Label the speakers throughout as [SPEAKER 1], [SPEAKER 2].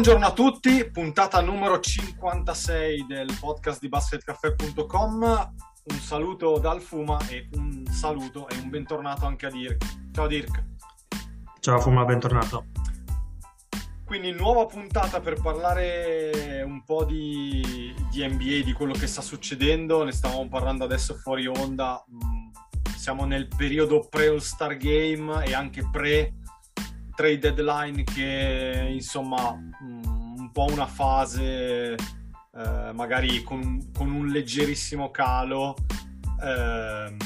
[SPEAKER 1] Buongiorno a tutti, puntata numero 56 del podcast di basketcaffè.com. Un saluto dal Fuma e un saluto e un bentornato anche a Dirk. Ciao Dirk.
[SPEAKER 2] Ciao Fuma, bentornato.
[SPEAKER 1] Quindi nuova puntata per parlare un po' di, di NBA, di quello che sta succedendo. Ne stavamo parlando adesso fuori onda. Mm, Siamo nel periodo pre-All-Star Game e anche pre trade deadline che insomma mm, un po' una fase eh, magari con, con un leggerissimo calo ehm,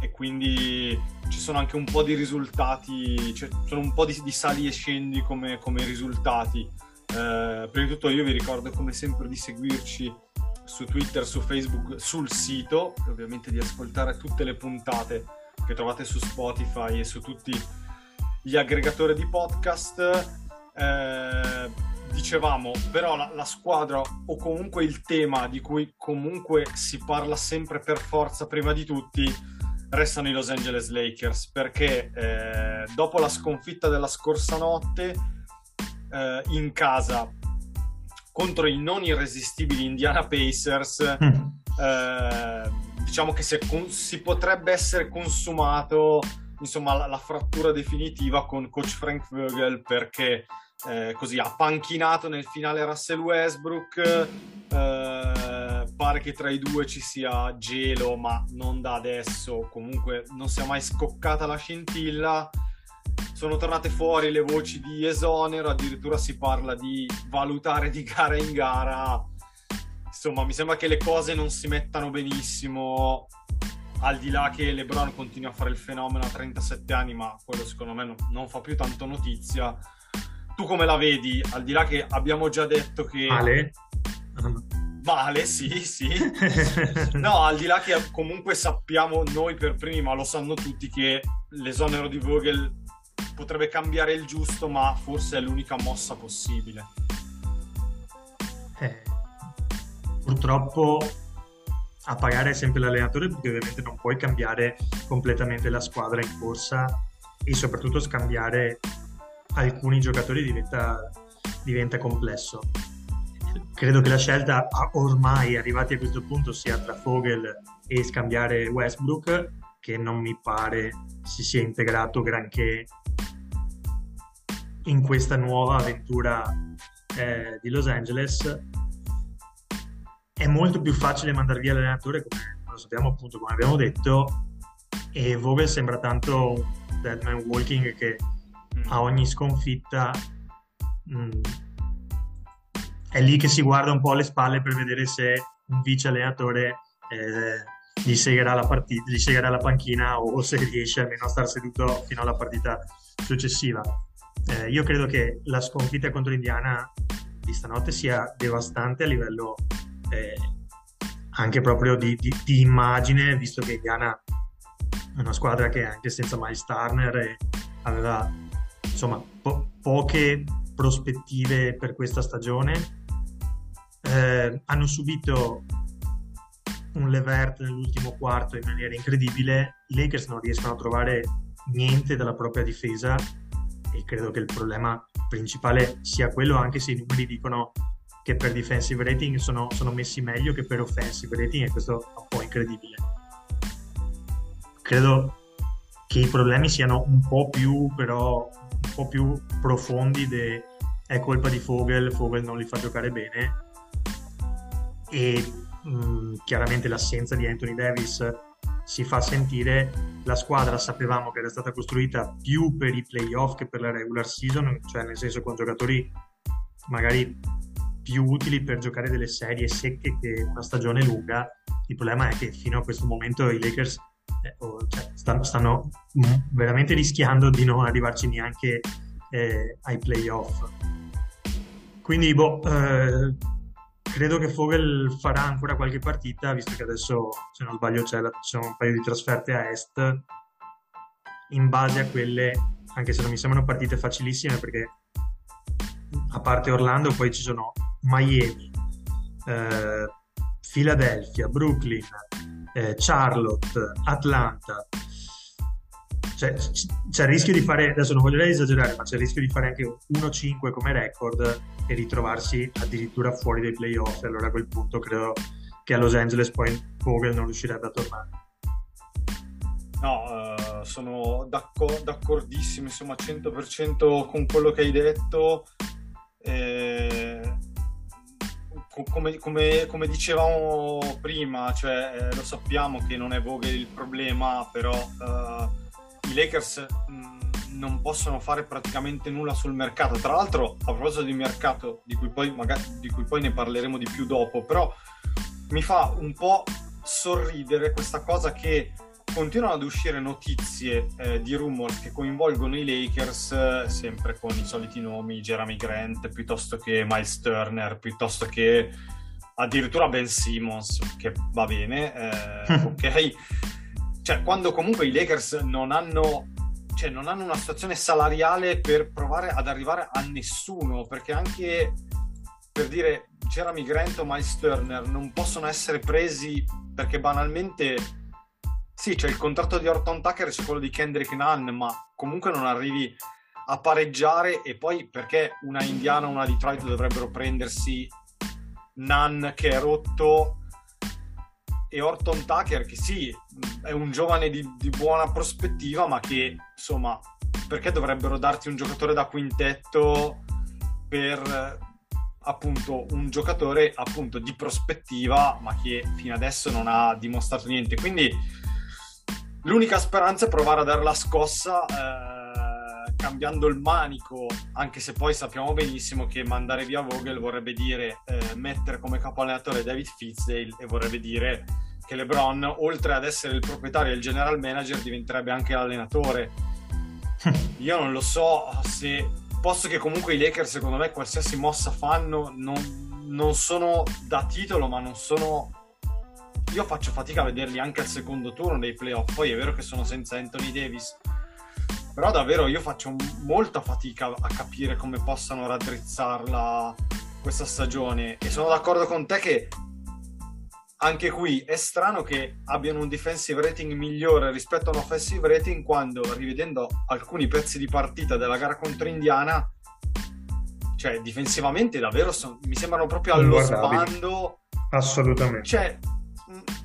[SPEAKER 1] e quindi ci sono anche un po' di risultati, cioè, sono un po' di, di sali e scendi come, come risultati. Eh, prima di tutto io vi ricordo come sempre di seguirci su Twitter, su Facebook, sul sito e ovviamente di ascoltare tutte le puntate che trovate su Spotify e su tutti gli aggregatori di podcast. Eh, dicevamo, però la, la squadra o comunque il tema di cui comunque si parla sempre per forza prima di tutti restano i Los Angeles Lakers perché eh, dopo la sconfitta della scorsa notte eh, in casa contro i non irresistibili Indiana Pacers
[SPEAKER 2] Mm.
[SPEAKER 1] eh, diciamo che si, si potrebbe essere consumato insomma la, la frattura definitiva con coach Frank Vogel perché eh, così ha panchinato nel finale Russell Westbrook eh, pare che tra i due ci sia gelo ma non da adesso. Comunque non sia mai scoccata la scintilla. Sono tornate fuori le voci di esonero addirittura si parla di valutare di gara in gara. Insomma mi sembra che le cose non si mettano benissimo al di là che LeBron continua a fare il fenomeno a 37 anni, ma quello secondo me non, non fa più tanto notizia. Tu come la vedi? Al di là che abbiamo già detto che...
[SPEAKER 2] Male?
[SPEAKER 1] Male, sì, sì. No, al di là che comunque sappiamo noi per primi, ma lo sanno tutti, che l'esonero di Vogel potrebbe cambiare il giusto, ma forse è l'unica mossa possibile.
[SPEAKER 2] Eh, purtroppo a pagare sempre l'allenatore perché ovviamente non puoi cambiare completamente la squadra in corsa e soprattutto scambiare alcuni giocatori diventa, diventa complesso. Credo che la scelta ormai arrivati a questo punto sia tra Vogel e scambiare Westbrook che non mi pare si sia integrato granché in questa nuova avventura eh, di Los Angeles è molto più facile mandare via l'allenatore, come lo sappiamo appunto, come abbiamo detto, e Vogel sembra tanto un dead man walking che a ogni sconfitta mh, è lì che si guarda un po' alle spalle per vedere se un vice allenatore eh, gli, segherà la partita, gli segherà la panchina o se riesce almeno a star seduto fino alla partita successiva. Eh, io credo che la sconfitta contro Indiana di stanotte sia devastante a livello eh, anche proprio di, di- di immagine, visto che Indiana è una squadra che anche senza Miles Turner aveva insomma po- poche prospettive per questa stagione. Eh, hanno subito un Levert nell'ultimo quarto in maniera incredibile. I Lakers non riescono a trovare niente dalla propria difesa e credo che il problema principale sia quello, anche se i numeri dicono che per defensive rating sono, sono messi meglio che per offensive rating e questo è un po' incredibile. Credo che i problemi siano un po' più però un po' più profondi de, è colpa di Vogel, Vogel non li fa giocare bene e mh, chiaramente l'assenza di Anthony Davis si fa sentire la squadra sapevamo che era stata costruita più per i playoff che per la regular season cioè nel senso con giocatori magari più utili per giocare delle serie secche che una stagione lunga il problema è che fino a questo momento i Lakers eh, oh, cioè, stanno, stanno mm, veramente rischiando di non arrivarci neanche eh, ai playoff. Quindi, boh, eh, credo che Fogel farà ancora qualche partita, visto che adesso, se non sbaglio, c'è la, ci sono un paio di trasferte a est, in base a quelle, anche se non mi sembrano partite facilissime, perché a parte Orlando poi ci sono Miami, eh, Philadelphia, Brooklyn, eh, Charlotte, Atlanta. Cioè, c'è il rischio di fare, adesso non voglio esagerare, ma c'è il rischio di fare anche 1-5 come record e ritrovarsi addirittura fuori dai playoff. Allora a quel punto credo che a Los Angeles poi Vogel non riuscirebbe a tornare.
[SPEAKER 1] No, uh, sono d'accordo, d'accordissimo, insomma, 100% con quello che hai detto. Eh, come, come, come, dicevamo prima, cioè, eh, lo sappiamo che non è Vogel il problema, però uh, i Lakers mh, mm, non possono fare praticamente nulla sul mercato. Tra l'altro, a proposito di mercato, di cui poi, magari, di cui poi ne parleremo di più dopo, però mi fa un po' sorridere questa cosa che continuano ad uscire notizie eh, di rumors che coinvolgono i Lakers eh, sempre con i soliti nomi Jeremy Grant piuttosto che Miles Turner piuttosto che addirittura Ben Simmons che va bene eh, ok? Cioè quando comunque i Lakers non hanno cioè non hanno una situazione salariale per provare ad arrivare a nessuno perché anche per dire Jeremy Grant o Miles Turner non possono essere presi perché banalmente sì, c'è il contratto di Orton Tucker, c'è quello di Kendrick Nunn, ma comunque non arrivi a pareggiare e poi perché una Indiana o una Detroit dovrebbero prendersi Nunn che è rotto e Orton Tucker che sì, è un giovane di, di buona prospettiva, ma che insomma, perché dovrebbero darti un giocatore da quintetto per appunto un giocatore appunto di prospettiva, ma che fino adesso non ha dimostrato niente. Quindi L'unica speranza è provare a dare la scossa eh, cambiando il manico, anche se poi sappiamo benissimo che mandare via Vogel vorrebbe dire eh, mettere come capo allenatore David Fitzdale e vorrebbe dire che LeBron, oltre ad essere il proprietario e il general manager, diventerebbe anche l'allenatore. Io non lo so se posso che comunque i Lakers, secondo me, qualsiasi mossa fanno, non, non sono da titolo, ma non sono io faccio fatica a vederli anche al secondo turno dei playoff. Poi è vero che sono senza Anthony Davis, però davvero io faccio molta fatica a capire come possano raddrizzarla questa stagione. E sono d'accordo con te che anche qui è strano che abbiano un defensive rating migliore rispetto a un offensive rating quando rivedendo alcuni pezzi di partita della gara contro Indiana cioè difensivamente davvero son, mi sembrano proprio allo sbando
[SPEAKER 2] assolutamente
[SPEAKER 1] cioè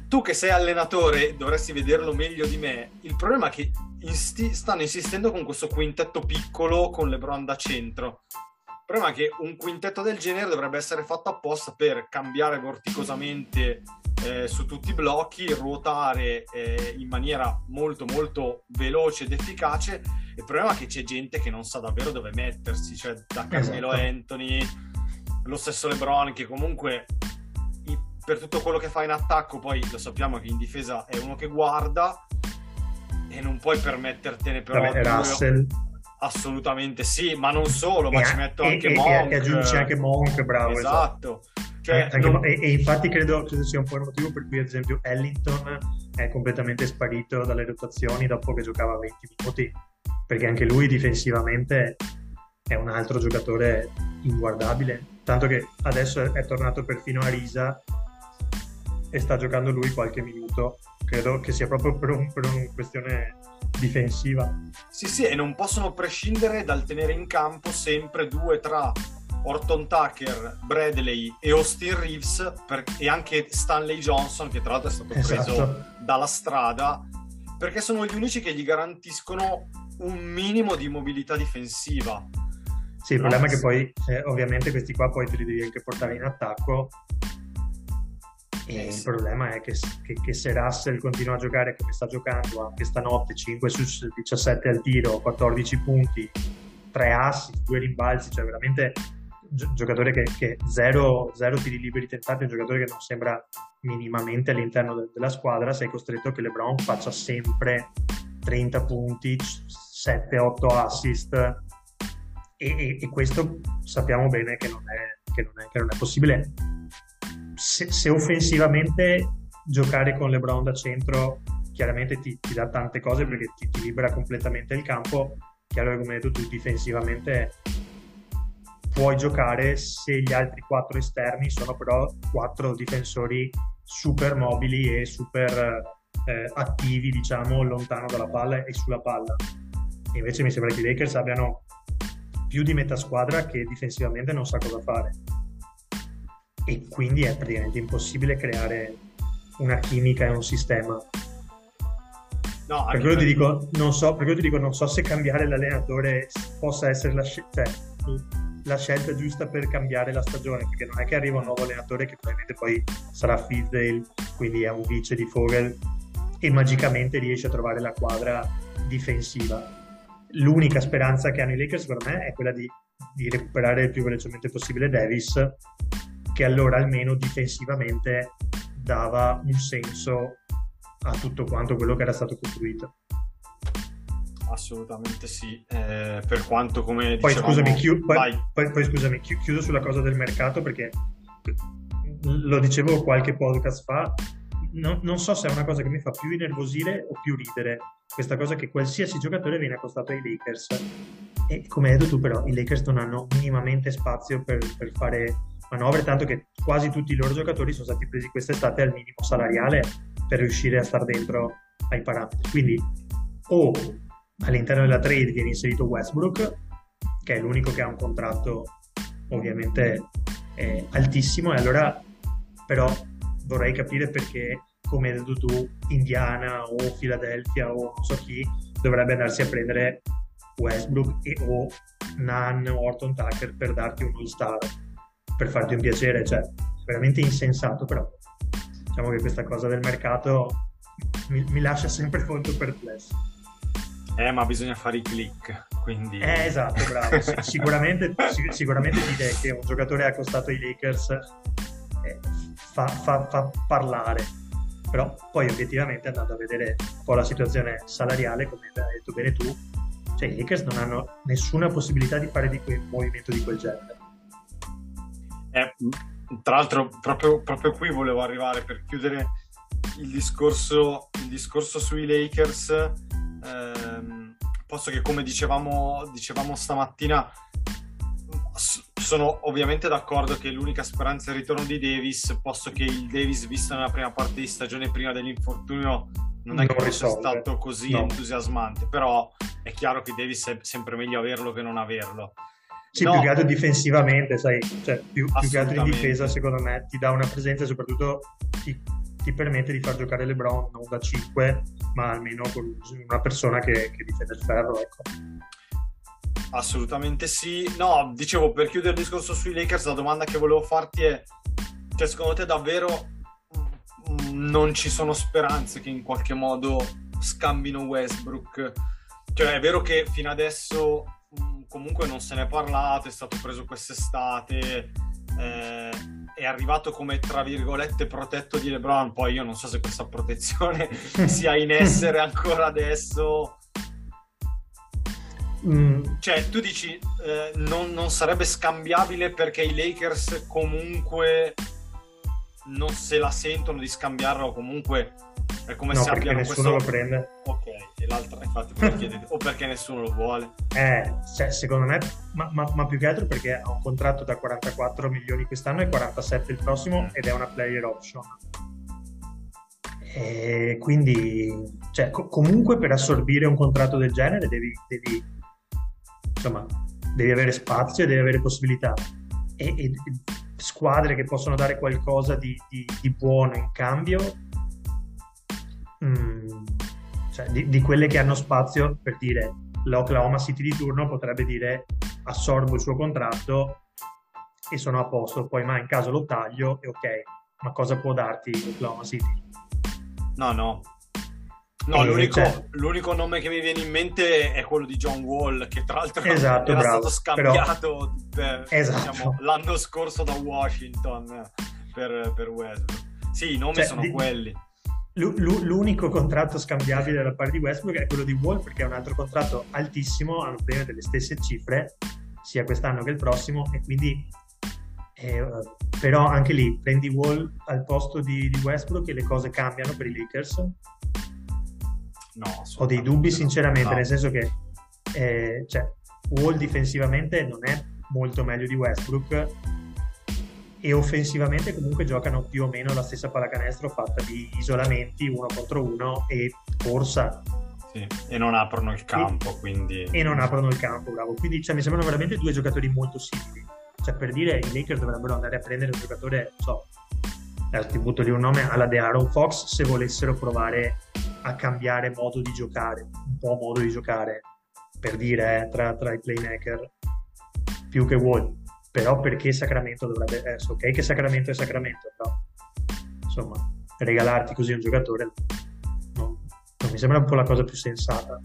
[SPEAKER 1] tu che sei allenatore dovresti vederlo meglio di me. Il problema è che insti- stanno insistendo con questo quintetto piccolo con LeBron da centro. Il problema è che un quintetto del genere dovrebbe essere fatto apposta per cambiare vorticosamente eh, su tutti i blocchi, ruotare eh, in maniera molto molto veloce ed efficace. Il problema è che c'è gente che non sa davvero dove mettersi, cioè da Carmelo esatto. Anthony, lo stesso LeBron che comunque per tutto quello che fa in attacco, poi lo sappiamo che in difesa è uno che guarda e non puoi permettertene però
[SPEAKER 2] Vabbè, Russell.
[SPEAKER 1] Assolutamente sì, ma non solo, ma
[SPEAKER 2] e,
[SPEAKER 1] ci metto
[SPEAKER 2] e,
[SPEAKER 1] anche
[SPEAKER 2] e,
[SPEAKER 1] Monk.
[SPEAKER 2] E aggiungi anche Monk, bravo.
[SPEAKER 1] Esatto. esatto.
[SPEAKER 2] Cioè, eh, non... e, e, infatti credo, credo, sia un po' il motivo per cui ad esempio Ellington è completamente sparito dalle rotazioni dopo che giocava 20 minuti, perché anche lui difensivamente è un altro giocatore inguardabile, tanto che adesso è tornato perfino a Risa e sta giocando lui qualche minuto. Credo che sia proprio per, un, per una questione difensiva.
[SPEAKER 1] Sì, sì, e non possono prescindere dal tenere in campo sempre due tra Orton Tucker, Bradley e Austin Reeves per, e anche Stanley Johnson, che tra l'altro è stato preso esatto. dalla strada, perché sono gli unici che gli garantiscono un minimo di mobilità difensiva.
[SPEAKER 2] Sì, il problema è che poi eh, ovviamente questi qua poi te li devi anche portare in attacco e il problema è che, che, che, se Russell continua a giocare come sta giocando anche stanotte, 5 su 17 al tiro, 14 punti, 3 assist, 2 rimbalzi, cioè veramente un giocatore che, che zero, zero, tiri liberi tentati, un giocatore che non sembra minimamente all'interno de, della squadra, sei costretto a che LeBron faccia sempre 30 punti, 7-8 assist e, e, e questo sappiamo bene che non è, che non è, che non è possibile. Se, se, offensivamente giocare con LeBron da centro chiaramente ti, ti dà tante cose perché ti, ti, libera completamente il campo, chiaro che come hai detto tu difensivamente puoi giocare se gli altri quattro esterni sono però quattro difensori super mobili e super eh, attivi, diciamo, lontano dalla palla e sulla palla. E invece mi sembra che i Lakers abbiano più di metà squadra che difensivamente non sa cosa fare. E quindi è praticamente impossibile creare una chimica e un sistema. No, per quello ti dico, non so, per quello ti dico, non so se cambiare l'allenatore possa essere la, scelta, cioè, la scelta giusta per cambiare la stagione, perché non è che arriva un nuovo allenatore che probabilmente poi sarà Fizdale, quindi è un vice di Fogel, e magicamente riesce a trovare la quadra difensiva l'unica speranza che hanno i Lakers secondo me è quella di, di recuperare il più velocemente possibile Davis che allora almeno difensivamente dava un senso a tutto quanto quello che era stato costruito.
[SPEAKER 1] Assolutamente sì, eh, per quanto come
[SPEAKER 2] poi, dicevamo... scusami, chiu- poi, poi, poi, scusami, chiudo sulla cosa del mercato perché lo dicevo qualche podcast fa, no, non so se è una cosa che mi fa più innervosire o più ridere, questa cosa che qualsiasi giocatore viene accostato ai Lakers. E come hai detto tu però, i Lakers non hanno minimamente spazio per, per fare manovre, tanto che quasi tutti i loro giocatori sono stati presi quest'estate al minimo salariale per riuscire a stare dentro ai parametri. Quindi o all'interno della trade viene inserito Westbrook, che è l'unico che ha un contratto ovviamente eh, altissimo, e allora però vorrei capire perché, come hai detto tu, Indiana o Philadelphia o non so chi dovrebbe andarsi a prendere Westbrook e, o Nan Orton Tucker per darti un all-star, per farti un piacere, cioè veramente insensato, però diciamo che questa cosa del mercato mi, mi lascia sempre molto perplesso.
[SPEAKER 1] Eh, ma bisogna fare i click, quindi...
[SPEAKER 2] Eh, esatto, bravo. sicuramente, sicuramente dire che un giocatore ha costato i Lakers eh, fa, fa, fa parlare però poi obiettivamente andando a vedere un po' la situazione salariale come hai detto bene tu cioè i Lakers non hanno nessuna possibilità di fare di quel movimento di quel genere
[SPEAKER 1] eh, tra l'altro proprio, proprio, qui volevo arrivare per chiudere il discorso, il discorso sui Lakers ehm, posto che come dicevamo, dicevamo stamattina sono ovviamente d'accordo che l'unica speranza è il ritorno di Davis, posto che il Davis, visto nella prima parte di stagione prima dell'infortunio, non è non che fosse stato così no. entusiasmante, però è chiaro che Davis è sempre meglio averlo che non averlo.
[SPEAKER 2] Sì, no. più che altro difensivamente, sai, cioè, più, più che altro in difesa, secondo me, ti dà una presenza e soprattutto ti, ti, permette di far giocare LeBron non da 5, ma almeno con una persona che, che difende il ferro, ecco.
[SPEAKER 1] Assolutamente sì. No, dicevo, per chiudere il discorso sui Lakers, la domanda che volevo farti è, cioè, secondo te davvero mm, non ci sono speranze che in qualche modo scambino Westbrook? Cioè, è vero che fino adesso comunque non se ne è parlato, è stato preso quest'estate, eh, è arrivato come, tra virgolette, protetto di LeBron, poi io non so se questa protezione sia in essere ancora adesso Mm. Cioè, tu dici eh, non, non, sarebbe scambiabile perché i Lakers comunque non se la sentono di scambiarlo comunque è come
[SPEAKER 2] no,
[SPEAKER 1] se abbiano
[SPEAKER 2] nessuno
[SPEAKER 1] questo...
[SPEAKER 2] lo prende.
[SPEAKER 1] Ok, e l'altra infatti perché o perché nessuno lo vuole.
[SPEAKER 2] Eh, cioè, secondo me, ma, ma, ma, più che altro perché ha un contratto da 44 milioni quest'anno e 47 il prossimo mm. ed è una player option. E quindi, cioè, co- comunque per assorbire un contratto del genere devi, devi insomma, devi avere spazio e devi avere possibilità. E, e squadre che possono dare qualcosa di, di, di buono in cambio, mm, cioè di, di, quelle che hanno spazio per dire l'Oklahoma City di turno potrebbe dire assorbo il suo contratto e sono a posto, poi ma in caso lo taglio e ok, ma cosa può darti l'Oklahoma City?
[SPEAKER 1] No, no, No, l'unico, cioè... l'unico, nome che mi viene in mente è quello di John Wall, che tra l'altro
[SPEAKER 2] esatto,
[SPEAKER 1] era
[SPEAKER 2] bravo,
[SPEAKER 1] stato scambiato
[SPEAKER 2] però... per, esatto.
[SPEAKER 1] diciamo, l'anno scorso da Washington per, per Westbrook. Sì, i nomi cioè, sono di... quelli.
[SPEAKER 2] L'unico contratto scambiabile da parte di Westbrook è quello di Wall perché è un altro contratto altissimo, hanno bene delle stesse cifre sia quest'anno che il prossimo e quindi eh, però anche lì prendi Wall al posto di, di, Westbrook e le cose cambiano per i Lakers
[SPEAKER 1] no,
[SPEAKER 2] ho dei dubbi sinceramente no. nel senso che eh, cioè, Wall difensivamente non è molto meglio di Westbrook e offensivamente comunque giocano più o meno la stessa pallacanestro fatta di isolamenti uno contro uno e corsa
[SPEAKER 1] sì, e non aprono il campo, e, quindi...
[SPEAKER 2] E non aprono il campo, bravo. Quindi cioè, mi sembrano veramente due giocatori molto simili. Cioè, per dire, i Lakers dovrebbero andare a prendere un giocatore, non so, eh, ti butto lì un nome, alla De Aaron Fox, se volessero provare a cambiare modo di giocare, un po' modo di giocare, per dire, eh, tra, tra, i playmaker, più che Wall. Però perché Sacramento dovrebbe... Eh, ok che Sacramento è Sacramento, però, insomma, regalarti così un giocatore mi sembra un po' la cosa più sensata.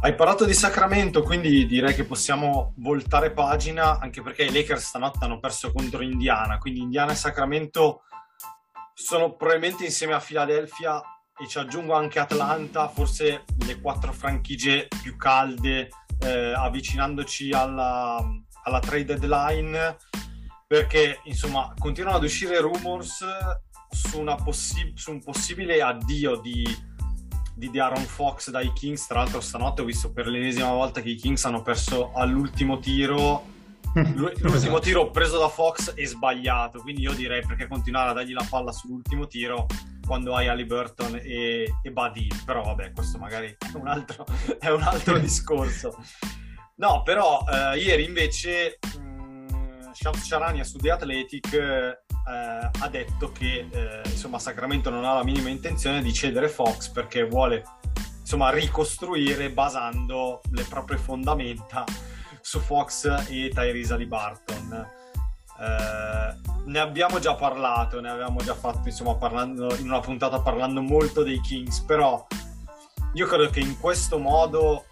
[SPEAKER 1] Hai parlato di Sacramento, quindi direi che possiamo voltare pagina, anche perché i Lakers stanotte hanno perso contro Indiana, quindi Indiana e Sacramento sono probabilmente insieme a Philadelphia e ci aggiungo anche Atlanta, forse le quattro franchigie più calde, eh, avvicinandoci alla, alla trade deadline perché insomma continuano ad uscire rumors su, possi- su un possibile addio di, di Aaron Fox dai Kings. Tra l'altro, stanotte ho visto per l'ennesima volta che i Kings hanno perso all'ultimo tiro. L'ultimo tiro preso da Fox e sbagliato, quindi io direi perché continuare a dargli la palla sull'ultimo tiro quando hai Ali Burton e, e Buddy, però vabbè, questo magari è un altro, è un altro discorso. No, però eh, ieri invece Shams Charania su The Athletic eh, ha detto che eh, insomma Sacramento non ha la minima intenzione di cedere Fox perché vuole insomma ricostruire basando le proprie fondamenta su Fox e Tyrese Ali Barton. Eh, ne abbiamo già parlato, ne avevamo già fatto insomma parlando in una puntata parlando molto dei Kings, però io credo che in questo modo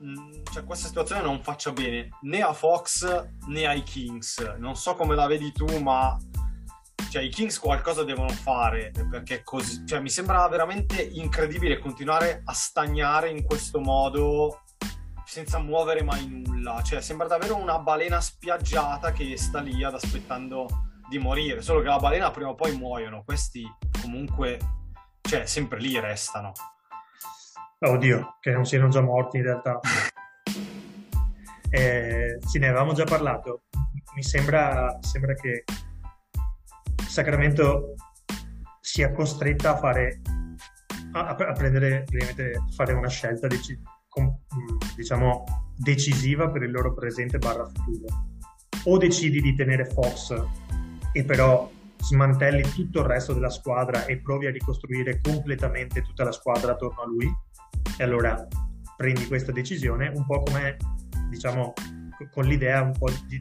[SPEAKER 1] mh, cioè, questa situazione non faccia bene né a Fox né ai Kings. Non so come la vedi tu, ma cioè, i Kings qualcosa devono fare perché così, cioè, mi sembra veramente incredibile continuare a stagnare in questo modo senza muovere mai nulla. Cioè, sembra davvero una balena spiaggiata che sta lì ad aspettando di morire. Solo che la balena prima o poi muoiono. Questi comunque, cioè, sempre lì restano.
[SPEAKER 2] Oddio, che non siano già morti in realtà. Eh, sì, ne avevamo già parlato. Mi sembra, sembra che Sacramento sia costretta a fare a, a prendere a fare una scelta dec- com, diciamo decisiva per il loro presente barra futuro o decidi di tenere Fox e però smantelli tutto il resto della squadra e provi a ricostruire completamente tutta la squadra attorno a lui e allora prendi questa decisione un po' come diciamo, con l'idea un po' di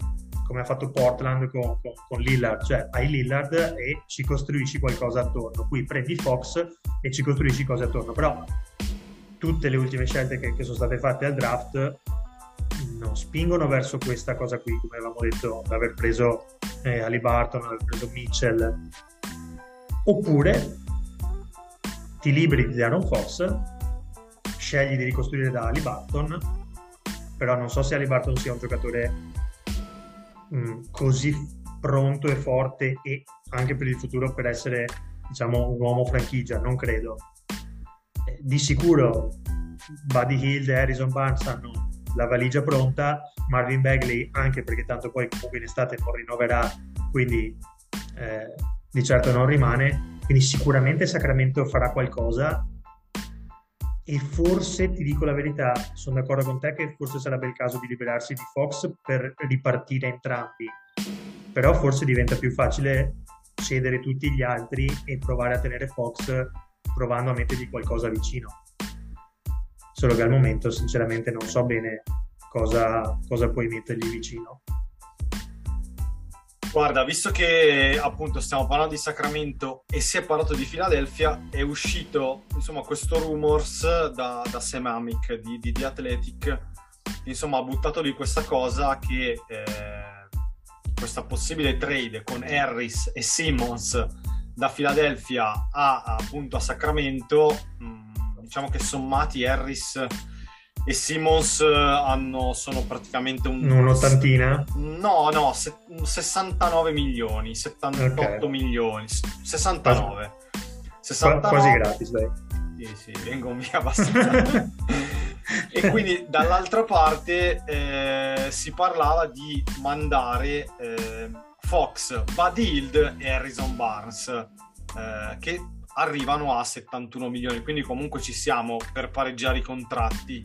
[SPEAKER 2] come ha fatto Portland con, con, con, Lillard, cioè hai Lillard e ci costruisci qualcosa attorno. Qui prendi Fox e ci costruisci cose attorno, però tutte le ultime scelte che, che sono state fatte al draft non spingono verso questa cosa qui, come avevamo detto, aver preso eh, Ali Barton, aver preso Mitchell. Oppure ti liberi di Aaron Fox, scegli di ricostruire da Ali Barton però non so se Ali Barton sia un giocatore mh, mm, così pronto e forte e anche per il futuro per essere diciamo un uomo franchigia, non credo. Di sicuro Buddy Hill e Harrison Barnes hanno la valigia pronta, Marvin Bagley anche perché tanto poi comunque in estate non rinnoverà, quindi eh, di certo non rimane, quindi sicuramente Sacramento farà qualcosa. E forse ti dico la verità, sono d'accordo con te che forse sarebbe il caso di liberarsi di Fox per ripartire entrambi, però forse diventa più facile cedere tutti gli altri e provare a tenere Fox provando a mettergli qualcosa vicino. Solo che al momento sinceramente non so bene cosa, cosa puoi mettergli vicino.
[SPEAKER 1] Guarda, visto che appunto stiamo parlando di Sacramento e si è parlato di Philadelphia, è uscito insomma questo rumors da, da Sam Amick di, di The Athletic, insomma ha buttato lì questa cosa che eh, questa possibile trade con Harris e Simmons da Philadelphia a appunto a Sacramento mh, mm, diciamo che sommati Harris e Simmons hanno, sono praticamente un...
[SPEAKER 2] Un'ottantina?
[SPEAKER 1] No, no, se, 69 milioni, 78 okay. milioni, 69. 69.
[SPEAKER 2] Quasi gratis, dai.
[SPEAKER 1] Sì, sì, vengo via abbastanza. e quindi dall'altra parte eh, si parlava di mandare eh, Fox, Bud Hild e Harrison Barnes, eh, che arrivano a 71 milioni, quindi comunque ci siamo per pareggiare i contratti.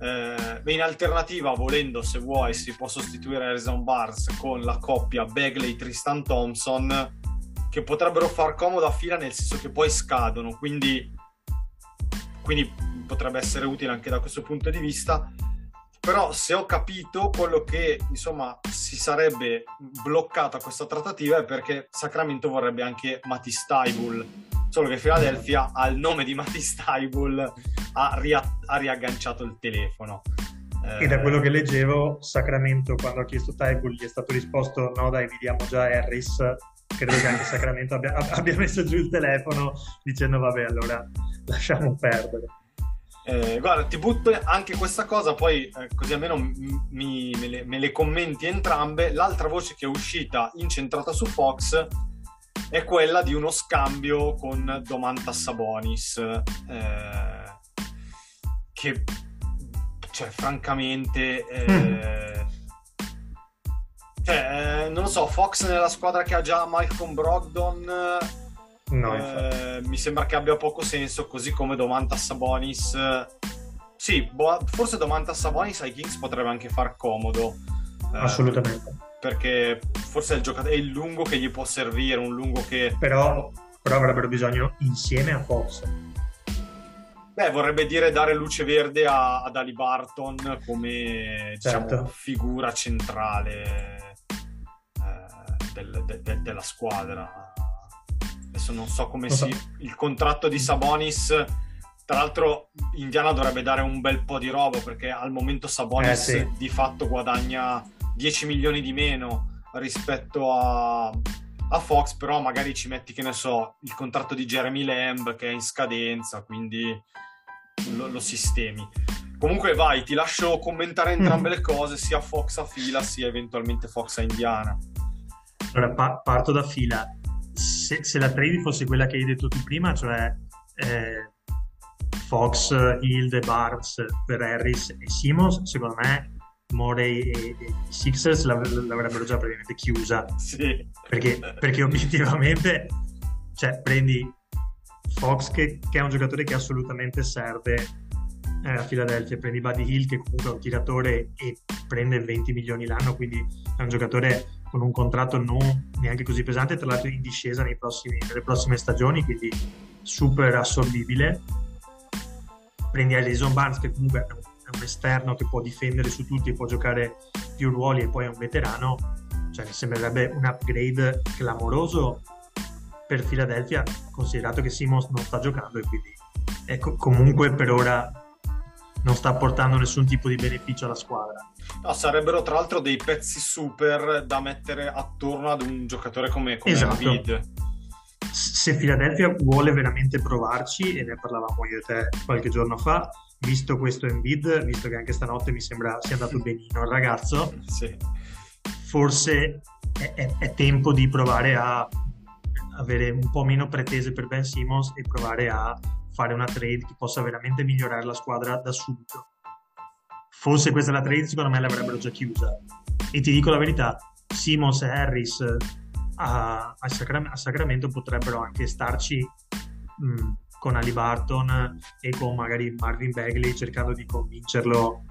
[SPEAKER 1] Eh, in alternativa, volendo, se vuoi, si può sostituire Harrison Barnes con la coppia Bagley-Tristan Thompson, che potrebbero far comodo a fila nel senso che poi scadono, quindi, quindi potrebbe essere utile anche da questo punto di vista. Però se ho capito quello che insomma si sarebbe bloccata questa trattativa è perché Sacramento vorrebbe anche Matisse Taibul solo che Philadelphia al nome di Matisse Taibul ha, ria- ha riagganciato il telefono.
[SPEAKER 2] E da quello che leggevo, Sacramento quando ha chiesto Taibul gli è stato risposto no dai, vediamo già Harris. Credo che anche Sacramento abbia, abbia messo giù il telefono dicendo vabbè allora lasciamo perdere.
[SPEAKER 1] Eh, guarda, ti butto anche questa cosa, poi eh, così almeno mi, me, le, me, le, commenti entrambe. L'altra voce che è uscita incentrata su Fox è quella di uno scambio con Domantas Sabonis. Eh, che, cioè, francamente... Eh, mm. Cioè, eh, non lo so, Fox nella squadra che ha già Malcolm Brogdon... No, eh, mi sembra che abbia poco senso, così come Domantas Sabonis. Sì, boh, forse Domantas Sabonis ai Kings potrebbe anche far comodo.
[SPEAKER 2] Eh, Assolutamente
[SPEAKER 1] perché forse è il, giocatore, è il lungo che gli può servire, un lungo che...
[SPEAKER 2] Però, però avrebbero bisogno insieme a Fox.
[SPEAKER 1] Beh, vorrebbe dire dare luce verde a, ad Ali Barton come diciamo, certo. figura centrale eh, del, de, de, della squadra. Adesso non so come si... Il contratto di Sabonis... Tra l'altro Indiana dovrebbe dare un bel po' di roba perché al momento Sabonis eh, sì. di fatto guadagna 10 milioni di meno rispetto a, a, Fox, però magari ci metti, che ne so, il contratto di Jeremy Lamb che è in scadenza, quindi lo, lo sistemi. Comunque vai, ti lascio commentare entrambe mm. le cose, sia Fox a fila, sia eventualmente Fox a Indiana.
[SPEAKER 2] Allora, pa- parto da fila. Se, se, la trade fosse quella che hai detto tu prima, cioè eh, Fox, Hild e Barnes per Harris e Simons, secondo me Morey e, i Sixers l'avrebbero già praticamente chiusa.
[SPEAKER 1] Sì.
[SPEAKER 2] Perché, perché obiettivamente, cioè, prendi Fox che, che, è un giocatore che assolutamente serve eh, a Philadelphia, prendi Buddy Hill che comunque è un tiratore e prende 20 milioni l'anno, quindi è un giocatore con un contratto non neanche così pesante, tra l'altro in discesa prossimi, nelle prossime stagioni, quindi super assorbibile. Prendi Alison Barnes che comunque è un è un esterno che può difendere su tutti, può giocare più ruoli e poi è un veterano, cioè mi sembrerebbe un upgrade clamoroso per Philadelphia, considerato che Simons non sta giocando e quindi ecco, comunque per ora non sta portando nessun tipo di beneficio alla squadra.
[SPEAKER 1] No, sarebbero tra l'altro dei pezzi super da mettere attorno ad un giocatore come, come esatto.
[SPEAKER 2] Se Philadelphia vuole veramente provarci, e ne parlavamo io e te qualche giorno fa, visto questo Embiid, visto che anche stanotte mi sembra sia andato benino il ragazzo,
[SPEAKER 1] sì.
[SPEAKER 2] forse è, è, è, tempo di provare a avere un po' meno pretese per Ben Simmons e provare a fare una trade che possa veramente migliorare la squadra da subito. Fosse questa la trade, secondo me l'avrebbero già chiusa. E ti dico la verità, Simmons e Harris a, a, Sacram- a Sacramento potrebbero anche starci mh, con Ali Barton e con magari Marvin Bagley cercando di convincerlo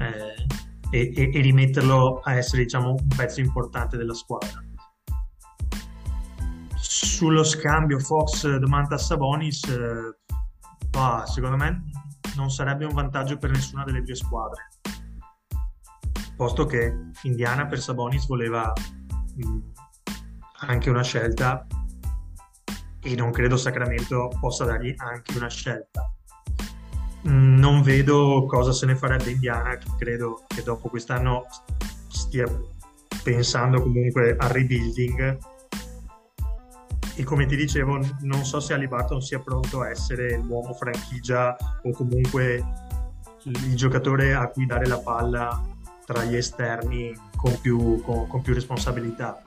[SPEAKER 2] eh, e, e, e, rimetterlo a essere diciamo un pezzo importante della squadra sullo scambio Fox Domantas Sabonis eh, bah, secondo me non sarebbe un vantaggio per nessuna delle due squadre posto che Indiana per Sabonis voleva mh, anche una scelta e non credo Sacramento possa dargli anche una scelta. Mm, non vedo cosa se ne farebbe Indiana, che credo che dopo quest'anno stia pensando comunque al rebuilding. E come ti dicevo, non so se Ali Barton sia pronto a essere l'uomo franchigia o comunque il giocatore a cui dare la palla tra gli esterni con più, con, con più responsabilità.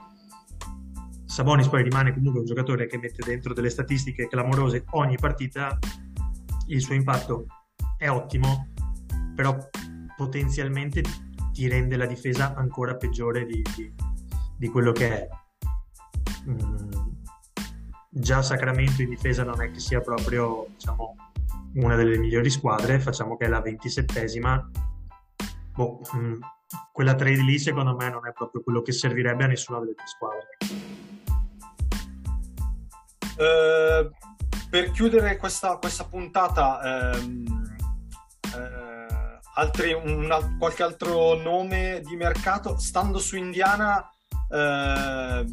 [SPEAKER 2] Sabonis poi rimane comunque un giocatore che mette dentro delle statistiche clamorose ogni partita, il suo impatto è ottimo, però potenzialmente ti rende la difesa ancora peggiore di, di, di quello che è. Mm, già Sacramento in difesa non è che sia proprio diciamo, una delle migliori squadre, facciamo che è la ventisettesima. Boh, mm, quella trade lì secondo me non è proprio quello che servirebbe a nessuna delle due squadre.
[SPEAKER 1] Uh, per chiudere questa, questa puntata, ehm, eh, altri, una, qualche altro nome di mercato, stando su Indiana, eh,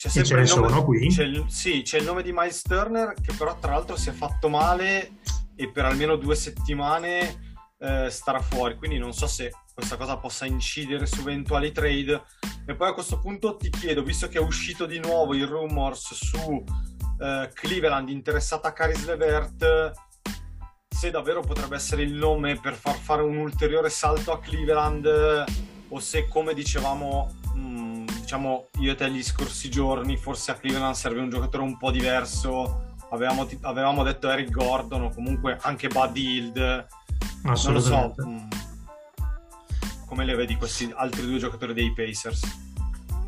[SPEAKER 2] c'è sempre ce il nome, qui.
[SPEAKER 1] C'è il, sì, c'è il nome di Miles Turner che però tra l'altro si è fatto male e per almeno due settimane eh, starà fuori, quindi non so se questa cosa possa incidere su eventuali trade. E poi a questo punto ti chiedo, visto che è uscito di nuovo il rumors su eh, Cleveland interessata a Caris Levert, se davvero potrebbe essere il nome per far fare un ulteriore salto a Cleveland o se come dicevamo diciamo io e te gli scorsi giorni, forse a Cleveland serve un giocatore un po' diverso. Avevamo, avevamo detto Eric Gordon o comunque anche Buddy Hield. Non lo so. Mh, mm, come le vedi questi altri due giocatori dei Pacers?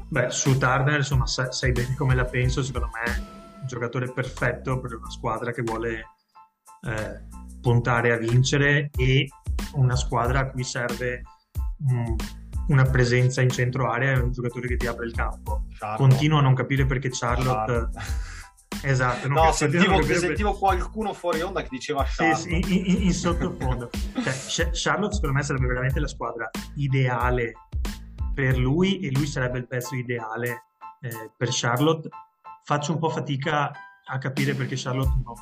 [SPEAKER 2] Beh, su Turner, insomma, sai, sai bene come la penso. Secondo me è un giocatore perfetto per una squadra che vuole eh, puntare a vincere e una squadra a cui serve un una presenza in centro area e un giocatore che ti apre il campo. Charlotte. Continuo a non capire perché Charlotte... Charlotte.
[SPEAKER 1] Esatto, no, sentivo, sentivo, qualcuno fuori onda che diceva Charlotte.
[SPEAKER 2] Sì, sì, in, in, sottofondo. cioè, Charlotte secondo me sarebbe veramente la squadra ideale per lui e lui sarebbe il pezzo ideale eh, per Charlotte. Faccio un po' fatica a capire perché Charlotte no,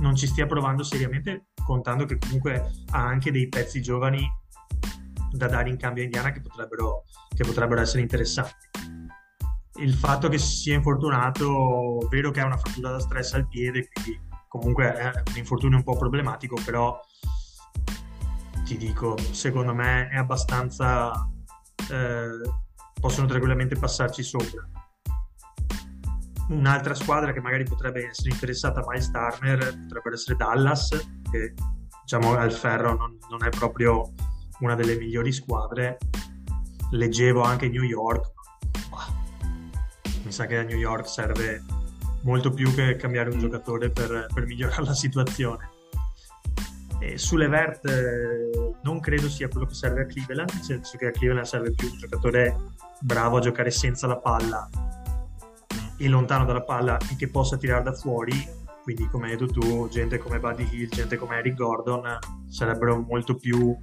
[SPEAKER 2] non ci stia provando seriamente, contando che comunque ha anche dei pezzi giovani da dare in cambio a Indiana che potrebbero, che potrebbero essere interessanti. Il fatto che si sia infortunato, vero che ha una frattura da stress al piede, quindi comunque è un infortunio un po' problematico, però ti dico, secondo me è abbastanza... Eh, possono tranquillamente passarci sopra. Un'altra squadra che magari potrebbe essere interessata a Miles Turner potrebbe essere Dallas, che diciamo al ferro non, non è proprio una delle migliori squadre. Leggevo anche New York. Mi sa che a New York serve molto più che cambiare un giocatore per, per migliorare la situazione. E sulle Vert eh, non credo sia quello che serve a Cleveland, nel senso che a Cleveland serve più un giocatore bravo a giocare senza la palla e lontano dalla palla e che possa tirare da fuori. Quindi, come hai detto tu, gente come Buddy Hill, gente come Eric Gordon sarebbero molto più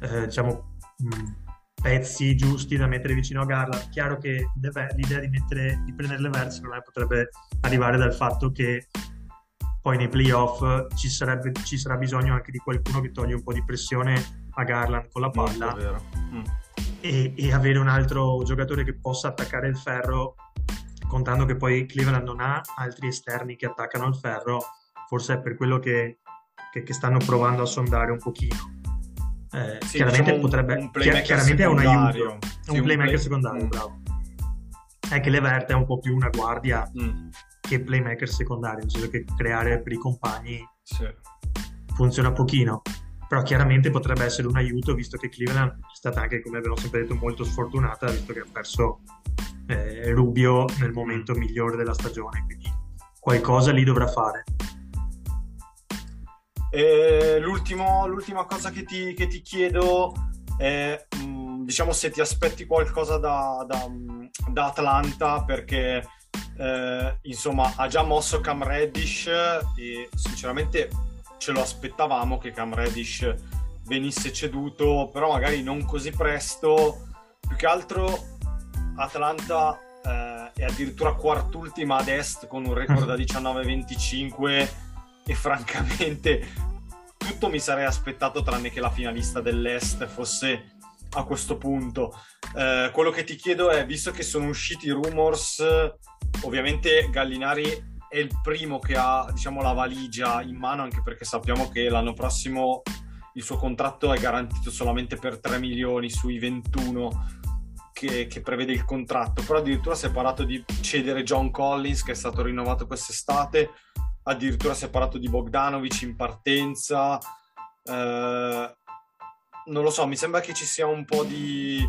[SPEAKER 2] eh, diciamo, mh, pezzi giusti da mettere vicino a Garland. Chiaro che l'idea di, mettere, di prendere le versi secondo me potrebbe arrivare dal fatto che poi nei playoff ci, sarebbe, ci sarà bisogno anche di qualcuno che toglie un po' di pressione a Garland con la palla mm. e, e, avere un altro giocatore che possa attaccare il ferro contando che poi Cleveland non ha altri esterni che attaccano il ferro forse è per quello che, che, che stanno provando a sondare un pochino eh, sì, chiaramente diciamo potrebbe un chiaramente è un aiuto sì, un playmaker play... secondario mm. bravo è che Levert è un po' più una guardia mm. che playmaker secondario nel senso che creare per i compagni sì. funziona pochino però chiaramente potrebbe essere un aiuto visto che Cleveland è stata anche come abbiamo sempre detto molto sfortunata visto che ha perso eh, Rubio nel momento mm. migliore della stagione quindi qualcosa lì dovrà fare
[SPEAKER 1] l'ultima cosa che ti, che ti, chiedo è, mm, diciamo, se ti aspetti qualcosa da, da, da Atlanta, perché eh, insomma ha già mosso Cam Reddish e sinceramente ce lo aspettavamo che Cam Reddish venisse ceduto, però magari non così presto. Più che altro Atlanta eh, è addirittura quart'ultima ad est con un record da 19-25 e francamente tutto mi sarei aspettato tranne che la finalista dell'Est fosse a questo punto. Eh, quello che ti chiedo è, visto che sono usciti i rumors, ovviamente Gallinari è il primo che ha diciamo, la valigia in mano, anche perché sappiamo che l'anno prossimo il suo contratto è garantito solamente per 3 milioni sui 21 che, che, prevede il contratto, però addirittura si è parlato di cedere John Collins che è stato rinnovato quest'estate, addirittura si è parlato di Bogdanovic in partenza. Eh, non lo so, mi sembra che ci sia un po' di,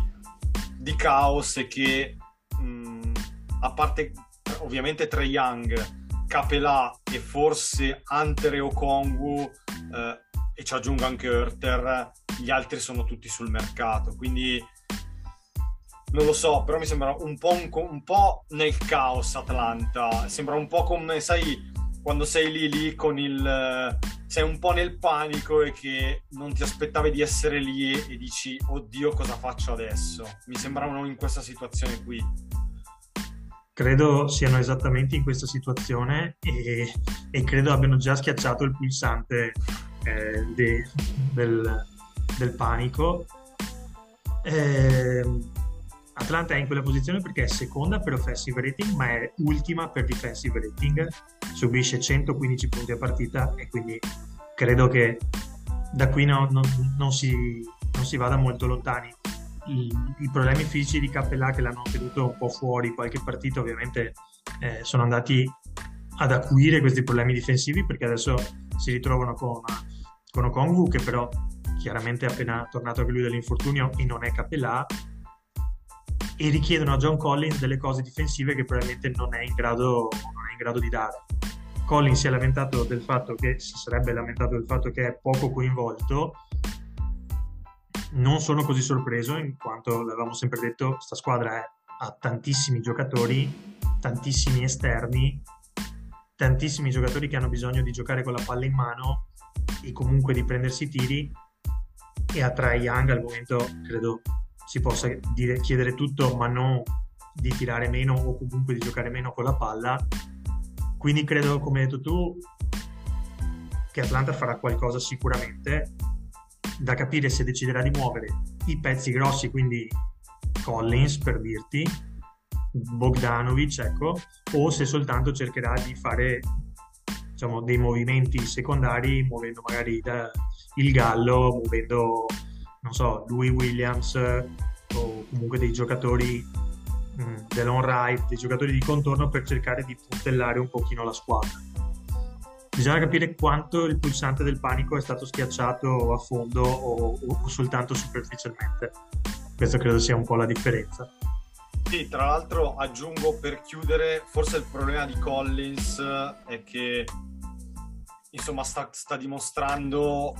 [SPEAKER 1] di caos e che mh, a parte ovviamente Trey Young Capelà e forse Hunter e Okongu eh, e ci aggiungo anche Hurter, gli altri sono tutti sul mercato, quindi non lo so, però mi sembra un po', un, un po', nel caos Atlanta, sembra un po' come, sai, quando sei lì lì con il... sei un po' nel panico e che non ti aspettavi di essere lì e dici, oddio cosa faccio adesso? Mi sembrano in questa situazione qui
[SPEAKER 2] credo siano esattamente in questa situazione e, e credo abbiano già schiacciato il pulsante eh, de, del, del, panico. Eh, Atlanta è in quella posizione perché è seconda per offensive rating, ma è ultima per defensive rating, subisce 115 punti a partita e quindi credo che da qui no, non, non, si, non si vada molto lontani i, i, problemi fisici di Cappellà che l'hanno tenuto un po' fuori qualche partita ovviamente eh, sono andati ad acuire questi problemi difensivi perché adesso si ritrovano con, con Okongu che però chiaramente è appena tornato anche lui dall'infortunio e non è Cappellà e richiedono a John Collins delle cose difensive che probabilmente non è in grado, non è in grado di dare. Collins si è lamentato del fatto che si sarebbe lamentato del fatto che è poco coinvolto. Non sono così sorpreso in quanto l'avevamo sempre detto, questa squadra è, ha tantissimi giocatori, tantissimi esterni, tantissimi giocatori che hanno bisogno di giocare con la palla in mano e comunque di prendersi i tiri. E a Trae Young al momento credo si possa dire, chiedere tutto ma non di tirare meno o comunque di giocare meno con la palla quindi credo come hai detto tu che Atlanta farà qualcosa sicuramente da capire se deciderà di muovere i pezzi grossi, quindi Collins per dirti, Bogdanovic, ecco, o se soltanto cercherà di fare diciamo, dei movimenti secondari, muovendo magari da, il Gallo, muovendo, non so, lui Williams o comunque dei giocatori mh, mm, dell'on right, dei giocatori di contorno per cercare di puntellare un pochino la squadra bisogna capire quanto il pulsante del panico è stato schiacciato a fondo o, o, soltanto superficialmente. Questo credo sia un po' la differenza.
[SPEAKER 1] Sì, tra l'altro aggiungo per chiudere, forse il problema di Collins è che insomma sta, sta dimostrando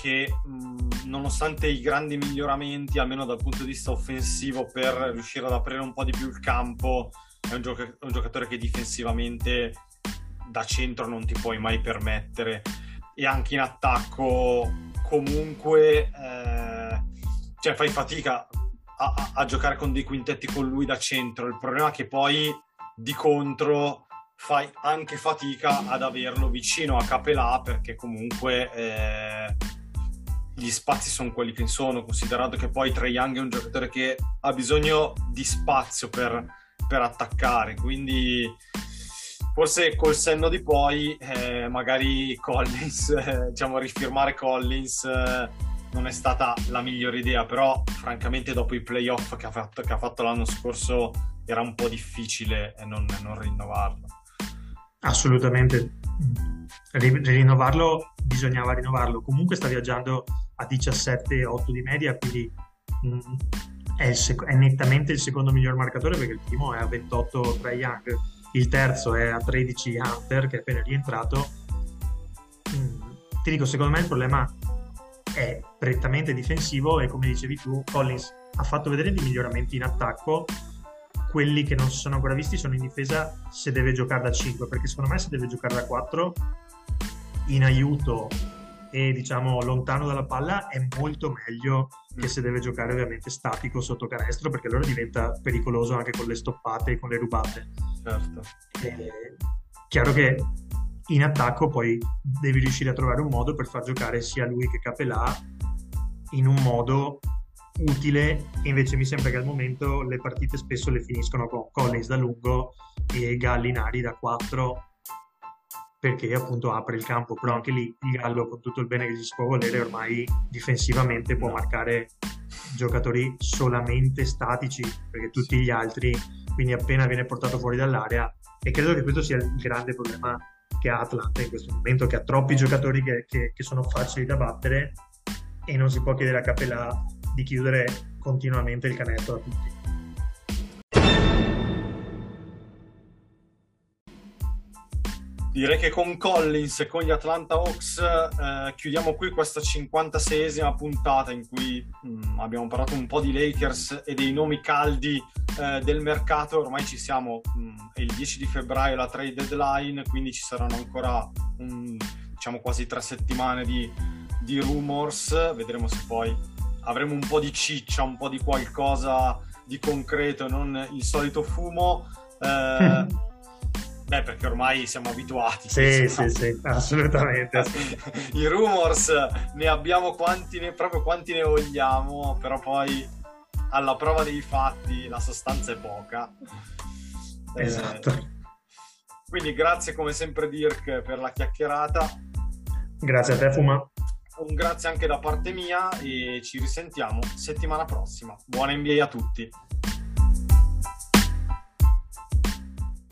[SPEAKER 1] che mh, nonostante i grandi miglioramenti, almeno dal punto di vista offensivo, per riuscire ad aprire un po' di più il campo, è un, gioca- un giocatore che difensivamente da centro non ti puoi mai permettere. E anche in attacco comunque eh, cioè fai fatica a, a, a, giocare con dei quintetti con lui da centro. Il problema è che poi di contro fai anche fatica ad averlo vicino a Capelà perché comunque eh, gli spazi sono quelli che sono considerato che poi Trae Young è un giocatore che ha bisogno di spazio per, per attaccare quindi forse col senno di poi eh, magari Collins, eh, diciamo rifirmare Collins eh, non è stata la migliore idea, però francamente dopo i playoff che ha fatto, che ha fatto l'anno scorso era un po' difficile non, non rinnovarlo.
[SPEAKER 2] Assolutamente, rinnovarlo bisognava rinnovarlo, comunque sta viaggiando a 17-8 di media, quindi mh, mm, è, sec- è, nettamente il secondo miglior marcatore perché il primo è a 28 tra Young il terzo è a 13 Hunter che è appena rientrato. Mm, ti dico, secondo me il problema è prettamente difensivo e come dicevi tu, Collins ha fatto vedere dei miglioramenti in attacco. Quelli che non si sono ancora visti sono in difesa se deve giocare da 5, perché secondo me se deve giocare da 4 in aiuto e diciamo lontano dalla palla è molto meglio che mm. se deve giocare ovviamente statico sotto canestro perché allora diventa pericoloso anche con le stoppate e con le rubate.
[SPEAKER 1] Certo.
[SPEAKER 2] E, chiaro che in attacco poi devi riuscire a trovare un modo per far giocare sia lui che Capelà in un modo utile e invece mi sembra che al momento le partite spesso le finiscono con Collins da lungo e Gallinari da 4 perché appunto apre il campo, però anche lì il Gallo con tutto il bene che si può volere ormai difensivamente può marcare giocatori solamente statici perché tutti gli altri quindi appena viene portato fuori dall'area e credo che questo sia il grande problema che ha Atlanta in questo momento che ha troppi giocatori che, che, che sono facili da battere e non si può chiedere a Capella di chiudere continuamente il canestro a tutti
[SPEAKER 1] Direi che con Collins e con gli Atlanta Hawks eh, chiudiamo qui questa 56esima puntata in cui mh, mm, abbiamo parlato un po' di Lakers e dei nomi caldi eh, del mercato. Ormai ci siamo, mh, mm, è il 10 di febbraio la trade deadline, quindi ci saranno ancora un, diciamo quasi tre settimane di, di rumors. Vedremo se poi avremo un po' di ciccia, un po' di qualcosa di concreto, non il solito fumo. Eh, Beh, perché ormai siamo abituati.
[SPEAKER 2] Sì, sì, sì, assolutamente.
[SPEAKER 1] I rumors ne abbiamo quanti ne, proprio quanti ne vogliamo, però poi alla prova dei fatti la sostanza è poca.
[SPEAKER 2] Eh, esatto. Eh,
[SPEAKER 1] quindi grazie come sempre Dirk per la chiacchierata.
[SPEAKER 2] Grazie a te Fuma.
[SPEAKER 1] Un grazie anche da parte mia e ci risentiamo settimana prossima. Buona NBA a tutti.